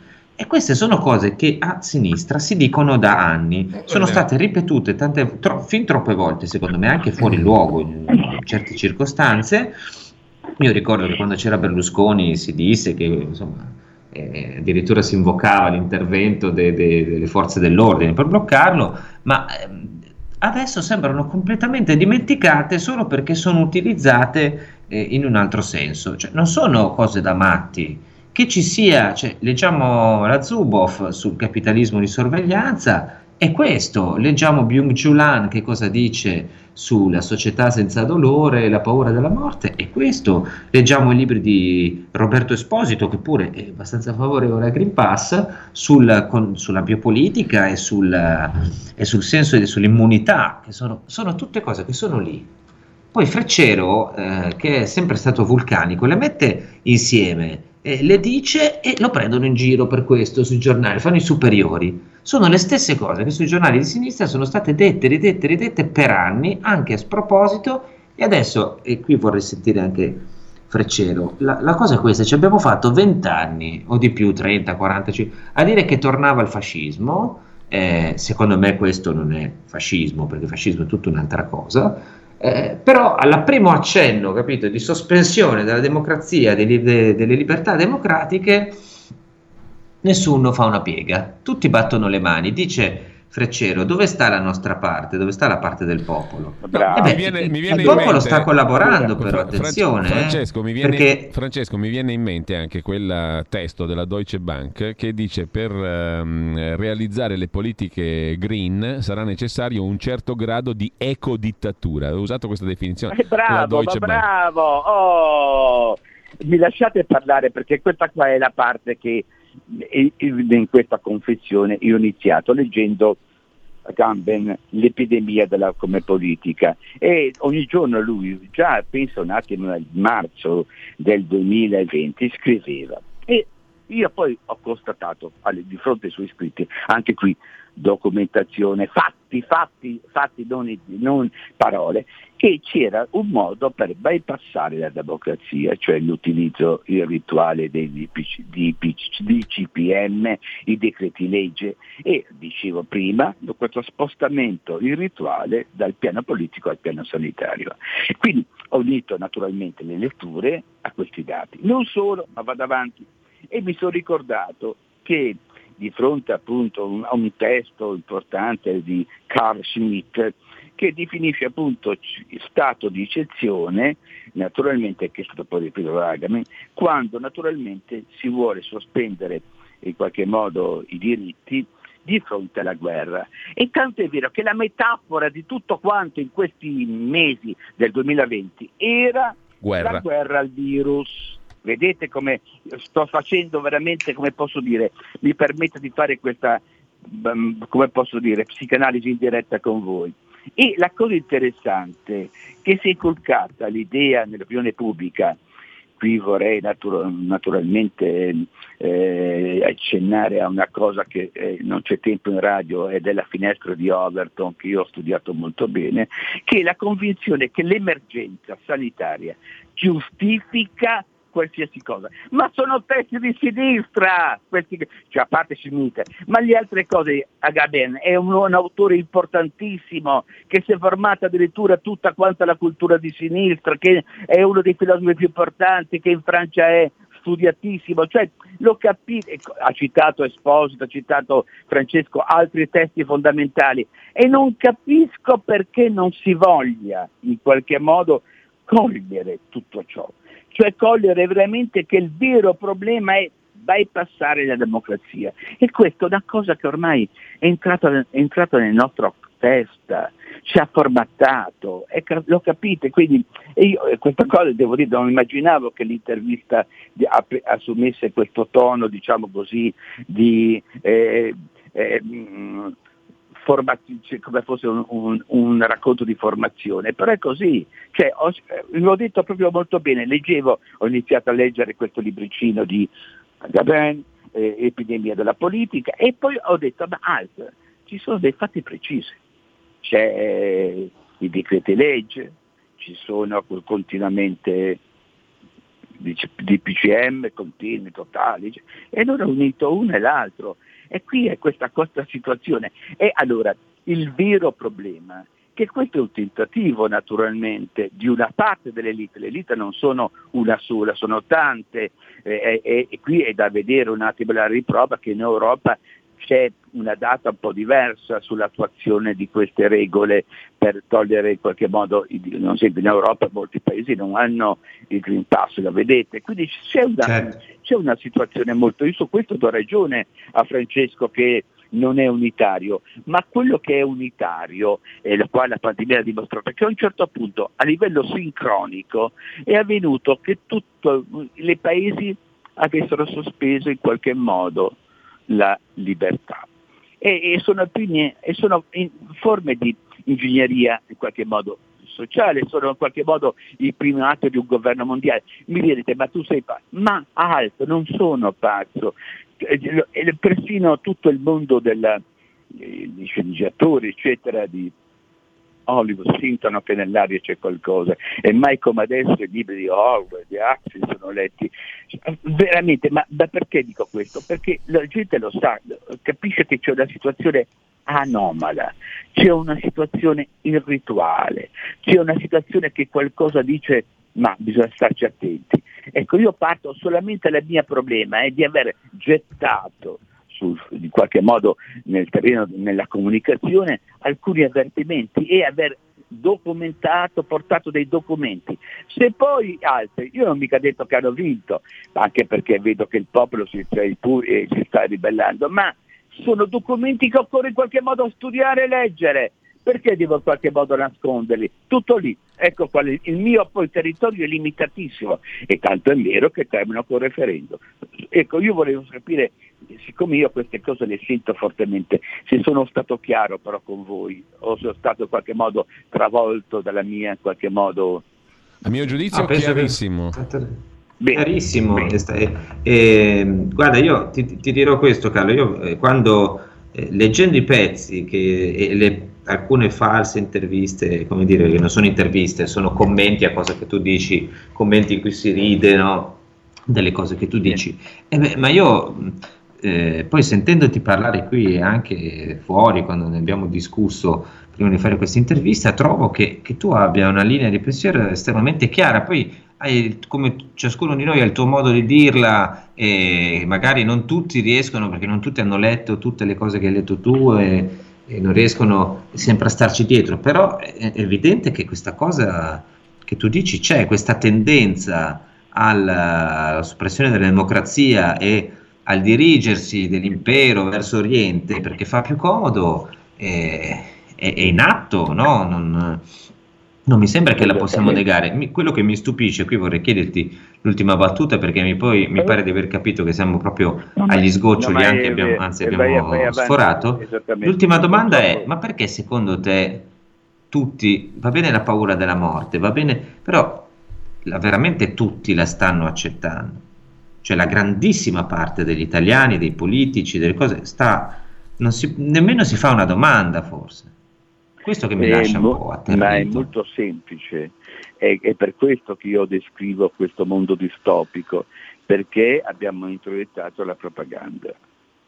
E queste sono cose che a sinistra si dicono da anni, sono state ripetute tante, tro, fin troppe volte, secondo me, anche fuori luogo in, in certe circostanze. Io ricordo che quando c'era Berlusconi si disse che insomma, eh, addirittura si invocava l'intervento de, de, delle forze dell'ordine per bloccarlo, ma eh, adesso sembrano completamente dimenticate solo perché sono utilizzate eh, in un altro senso, cioè, non sono cose da matti che ci sia, cioè, leggiamo la Zuboff sul capitalismo di sorveglianza, è questo, leggiamo Byung-Chul Han che cosa dice sulla società senza dolore e la paura della morte, è questo, leggiamo i libri di Roberto Esposito che pure è abbastanza favorevole al Green Pass sul, con, sulla biopolitica e sul, e sul senso e sull'immunità, che sono, sono tutte cose che sono lì. Poi Freccero, eh, che è sempre stato vulcanico, le mette insieme eh, le dice e lo prendono in giro per questo sui giornali, fanno i superiori. Sono le stesse cose che sui giornali di sinistra sono state dette, ridette, ridette per anni, anche a sproposito, e adesso, e qui vorrei sentire anche Freccero, la, la cosa è questa, ci abbiamo fatto 20 anni o di più, 30, 45, a dire che tornava il fascismo, eh, secondo me questo non è fascismo, perché fascismo è tutta un'altra cosa, eh, però al primo accenno capito, di sospensione della democrazia, delle, delle libertà democratiche, nessuno fa una piega, tutti battono le mani, dice Freccero, dove sta la nostra parte? Dove sta la parte del popolo? Eh beh, mi viene, mi viene il popolo mente, sta collaborando, però attenzione. Eh, Francesco, eh, mi viene, perché... Francesco, mi viene in mente anche quel testo della Deutsche Bank che dice per um, realizzare le politiche green sarà necessario un certo grado di ecodittatura. Ho usato questa definizione. Eh, bravo, bravo! Oh, mi lasciate parlare perché questa qua è la parte che in questa confessione io ho iniziato leggendo Gamben l'epidemia della come politica. E ogni giorno lui già penso un attimo nel marzo del 2020 scriveva. E io poi ho constatato di fronte ai suoi scritti anche qui documentazione, fatti, fatti, fatti, non, non parole, che c'era un modo per bypassare la democrazia, cioè l'utilizzo il rituale dei DCPM, i decreti legge e, dicevo prima, questo spostamento irrituale dal piano politico al piano sanitario. Quindi ho unito naturalmente le letture a questi dati. Non solo, ma vado avanti. E mi sono ricordato che di fronte appunto a un testo importante di Carl Schmitt che definisce appunto stato di eccezione, naturalmente che è stato poi ripetuto da Agame, quando naturalmente si vuole sospendere in qualche modo i diritti di fronte alla guerra. E tanto è vero che la metafora di tutto quanto in questi mesi del 2020 era guerra. la guerra al virus. Vedete come sto facendo veramente, come posso dire, mi permette di fare questa, come posso dire, psicanalisi in diretta con voi. E la cosa interessante che si è inculcata l'idea nell'opinione pubblica, qui vorrei natura- naturalmente eh, accennare a una cosa che eh, non c'è tempo in radio, è della finestra di Overton che io ho studiato molto bene, che è la convinzione che l'emergenza sanitaria giustifica qualsiasi cosa, ma sono testi di sinistra, questi, cioè a parte Schmitt, ma le altre cose, Agaben è un, un, autore importantissimo che si è formato addirittura tutta quanta la cultura di sinistra, che è uno dei filosofi più importanti, che in Francia è studiatissimo, cioè lo capite, ecco, ha citato Esposito, ha citato Francesco altri testi fondamentali. E non capisco perché non si voglia in qualche modo cogliere tutto ciò cioè cogliere veramente che il vero problema è bypassare la democrazia. E questa è una cosa che ormai è entrata, è entrata nel nostro testa, ci ha formattato, e, lo capite, quindi io questa cosa devo dire, non immaginavo che l'intervista assumesse questo tono, diciamo così, di eh, eh, formati- come fosse un, un, un, racconto di formazione, però è così, cioè, ho, l'ho detto proprio molto bene, leggevo, ho iniziato a leggere questo libricino di Gabin, eh, Epidemia della politica, e poi ho detto, ma alt, ci sono dei fatti precisi, c'è eh, i decreti legge, ci sono continuamente di, di PCM continui, totali, e non è unito uno e l'altro. E qui è questa, questa situazione. E allora il vero problema che questo è un tentativo naturalmente di una parte dell'elite, le elite non sono una sola, sono tante eh, e, e, qui è da vedere un attimo la riprova che in Europa c'è una data un po' diversa sull'attuazione di queste regole per togliere in qualche modo, non sempre in Europa molti paesi non hanno il Green Pass, lo vedete, quindi c'è una, certo. c'è una situazione molto, io su questo do ragione a Francesco che non è unitario, ma quello che è unitario, e la quale la pandemia ha dimostrato, che a un certo punto a livello sincronico è avvenuto che tutti i paesi avessero sospeso in qualche modo la libertà. E, e, sono, e sono forme di ingegneria in qualche modo sociale, sono in qualche modo il primo atto di un governo mondiale. Mi direte, ma tu sei pazzo? Ma altro, non sono pazzo. Eh, persino tutto il mondo della, eh, di sceneggiatori, eccetera, di Hollywood sentono che nell'aria c'è qualcosa e mai come adesso i libri di Orwell, di Axel sono letti. Veramente, ma, perché dico questo? Perché la gente lo sa, capisce che c'è una situazione anomala, c'è una situazione irrituale, c'è una situazione che qualcosa dice ma bisogna starci attenti. Ecco, io parto solamente dal mio problema è di aver gettato su, in qualche modo nel terreno nella comunicazione alcuni avvertimenti e aver documentato, portato dei documenti. Se poi altri, io non mica detto che hanno vinto, anche perché vedo che il popolo si, cioè, eh, si sta ribellando, ma sono documenti che occorre in qualche modo studiare e leggere. Perché devo in qualche modo nasconderli? Tutto lì. Ecco quale, il mio poi territorio è limitatissimo e tanto è vero che termino con referendum. Ecco, io volevo capire, siccome io queste cose le sento fortemente, se sono stato chiaro però con voi o sono stato in qualche modo travolto dalla mia in qualche modo... A mio giudizio ah, chiarissimo. Che... Bene, Chiarissimo. Bene. Eh, guarda, io ti, ti, dirò questo, Carlo. Io eh, quando eh, leggendo i pezzi, che, e le, alcune false interviste, come dire, che non sono interviste, sono commenti a cose che tu dici, commenti in cui si ride, no? Delle cose che tu dici. Beh, ma io eh, poi sentendoti parlare qui e anche fuori, quando ne abbiamo discusso prima di fare questa intervista, trovo che, che tu abbia una linea di pensiero estremamente chiara. Poi hai, come ciascuno di noi ha il tuo modo di dirla e magari non tutti riescono perché non tutti hanno letto tutte le cose che hai letto tu e, e non riescono sempre a starci dietro, però è evidente che questa cosa che tu dici c'è, questa tendenza alla soppressione della democrazia e al dirigersi dell'impero verso Oriente perché fa più comodo è, è, è in atto, no? Non, non mi sembra che la possiamo negare. Mi, quello che mi stupisce, qui vorrei chiederti l'ultima battuta perché mi, poi, mi pare di aver capito che siamo proprio agli sgoccioli, no, abbiamo, anzi abbiamo sforato. L'ultima domanda è, ma perché secondo te tutti, va bene la paura della morte, va bene, però la, veramente tutti la stanno accettando? Cioè la grandissima parte degli italiani, dei politici, delle cose, sta, non si, nemmeno si fa una domanda forse. Questo che mi è lascia mo- un po' atterrito. Ma è molto semplice, è, è per questo che io descrivo questo mondo distopico, perché abbiamo introiettato la propaganda.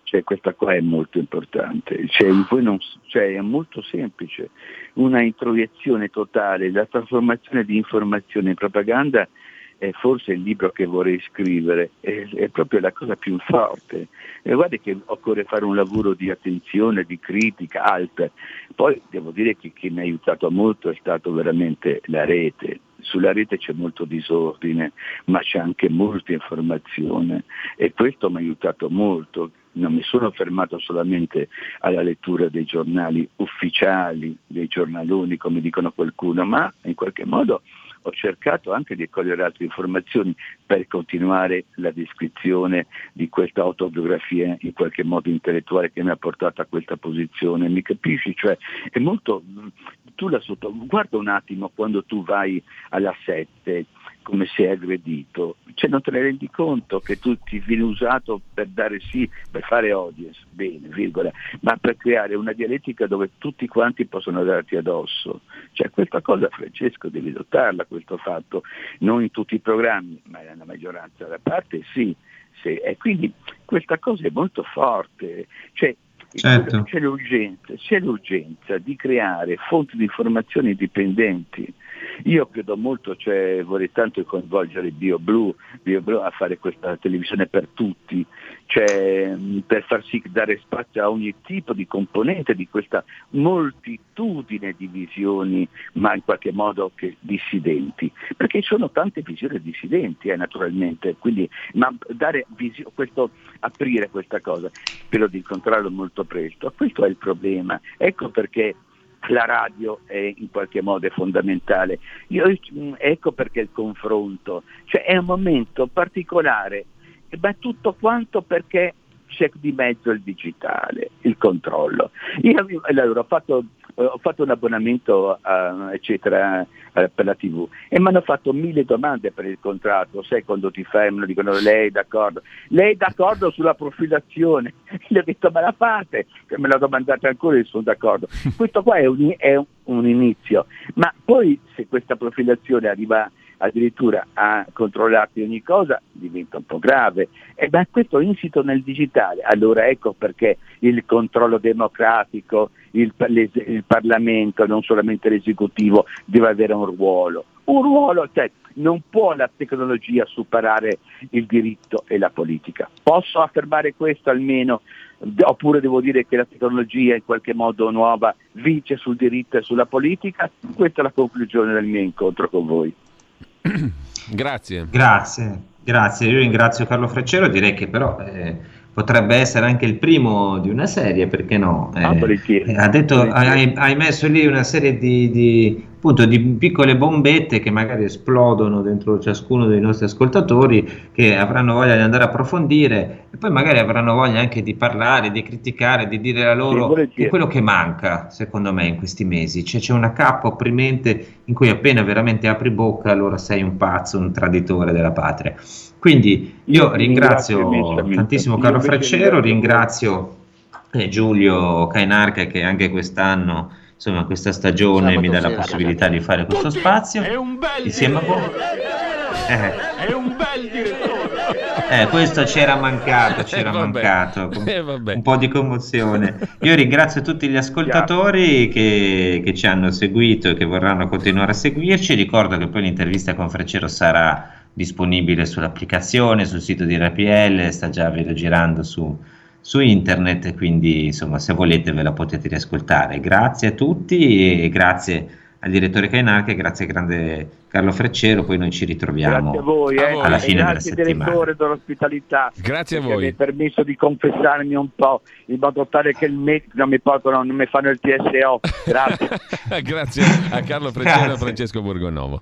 Cioè, questa qua è molto importante, cioè, non, cioè, è molto semplice, una introiezione totale, la trasformazione di informazione in propaganda è forse il libro che vorrei scrivere, è, è proprio la cosa più forte. E guarda che occorre fare un lavoro di attenzione, di critica alta. Poi devo dire che chi mi ha aiutato molto è stato veramente la rete. Sulla rete c'è molto disordine, ma c'è anche molta informazione e questo mi ha aiutato molto non mi sono fermato solamente alla lettura dei giornali ufficiali, dei giornaloni come dicono qualcuno, ma in qualche modo ho cercato anche di cogliere altre informazioni per continuare la descrizione di questa autobiografia in qualche modo intellettuale che mi ha portato a questa posizione. Mi capisci? Cioè, è molto, tu la sotto, guarda un attimo quando tu vai alla 7 come sei aggredito, cioè non te ne rendi conto che tu ti vieni usato per dare sì, per fare audience, bene, virgola, ma per creare una dialettica dove tutti quanti possono darti addosso. Cioè questa cosa Francesco devi dotarla, questo fatto, non in tutti i programmi, ma nella maggioranza della parte sì. sì. E quindi questa cosa è molto forte. Cioè, certo. c'è, l'urgenza, c'è l'urgenza di creare fonti di informazione indipendenti io credo molto, cioè, vorrei tanto coinvolgere BioBlue, BioBlue a fare questa televisione per tutti, cioè, per far sì dare spazio a ogni tipo di componente di questa moltitudine di visioni, ma in qualche modo che dissidenti, perché ci sono tante visioni dissidenti eh, naturalmente, quindi ma dare visio- questo, aprire questa cosa, spero di incontrarlo molto presto, questo è il problema, ecco perché la radio è in qualche modo fondamentale. Io, ecco perché il confronto, cioè è un momento particolare, ma tutto quanto perché c'è di mezzo il digitale, il controllo. Io allora, ho, fatto, ho, fatto, un abbonamento uh, eccetera, uh, per la TV e mi hanno fatto mille domande per il contratto, sai quando ti fermano dicono lei è d'accordo, lei è d'accordo sulla profilazione, gli ho detto me la fate, che me l'ha domandata ancora e sono d'accordo. Questo qua è un, è un inizio, ma poi se questa profilazione arriva addirittura a controllarti ogni cosa diventa un po' grave. E beh, questo è insito nel digitale. Allora ecco perché il controllo democratico, il, il Parlamento, non solamente l'esecutivo, deve avere un ruolo. Un ruolo, cioè, non può la tecnologia superare il diritto e la politica. Posso affermare questo almeno? Oppure devo dire che la tecnologia in qualche modo nuova vince sul diritto e sulla politica? Questa è la conclusione del mio incontro con voi. Grazie. Grazie, grazie. Io ringrazio Carlo Freccero, direi che però eh, potrebbe essere anche il primo di una serie, perché no? Eh, ah, ha detto, hai, hai, messo lì una serie di, di appunto di piccole bombette che magari esplodono dentro ciascuno dei nostri ascoltatori che avranno voglia di andare a approfondire e poi magari avranno voglia anche di parlare, di criticare, di dire la loro sì, quello che manca secondo me in questi mesi, cioè c'è una cappa opprimente in cui appena veramente apri bocca allora sei un pazzo, un traditore della patria. Quindi io ringrazio tantissimo Carlo Freccero, ringrazio eh, Giulio Cainarca che anche quest'anno insomma questa stagione Sabato mi dà la possibilità di fare questo spazio. è un bel insieme a voi. eh. è un bel direttore. Eh, questo c'era mancato c'era eh, mancato. Eh, un po' di commozione. Io ringrazio tutti gli ascoltatori che, che, ci hanno seguito e che vorranno continuare a seguirci. Ricordo che poi l'intervista con Freccero sarà disponibile sull'applicazione sul sito di RPL sta già vedo girando su su internet, quindi insomma se volete ve la potete riascoltare. Grazie a tutti e grazie al direttore Cainarca e grazie al grande Carlo Freccero, poi noi ci ritroviamo a voi, eh. alla fine grazie della settimana. direttore dell'ospitalità. Grazie a voi. Mi ha permesso di confessarmi un po' in modo tale che il MEC non mi portano, non mi fanno il TSO. Grazie. grazie a Carlo Freccero e a Francesco Borgonovo.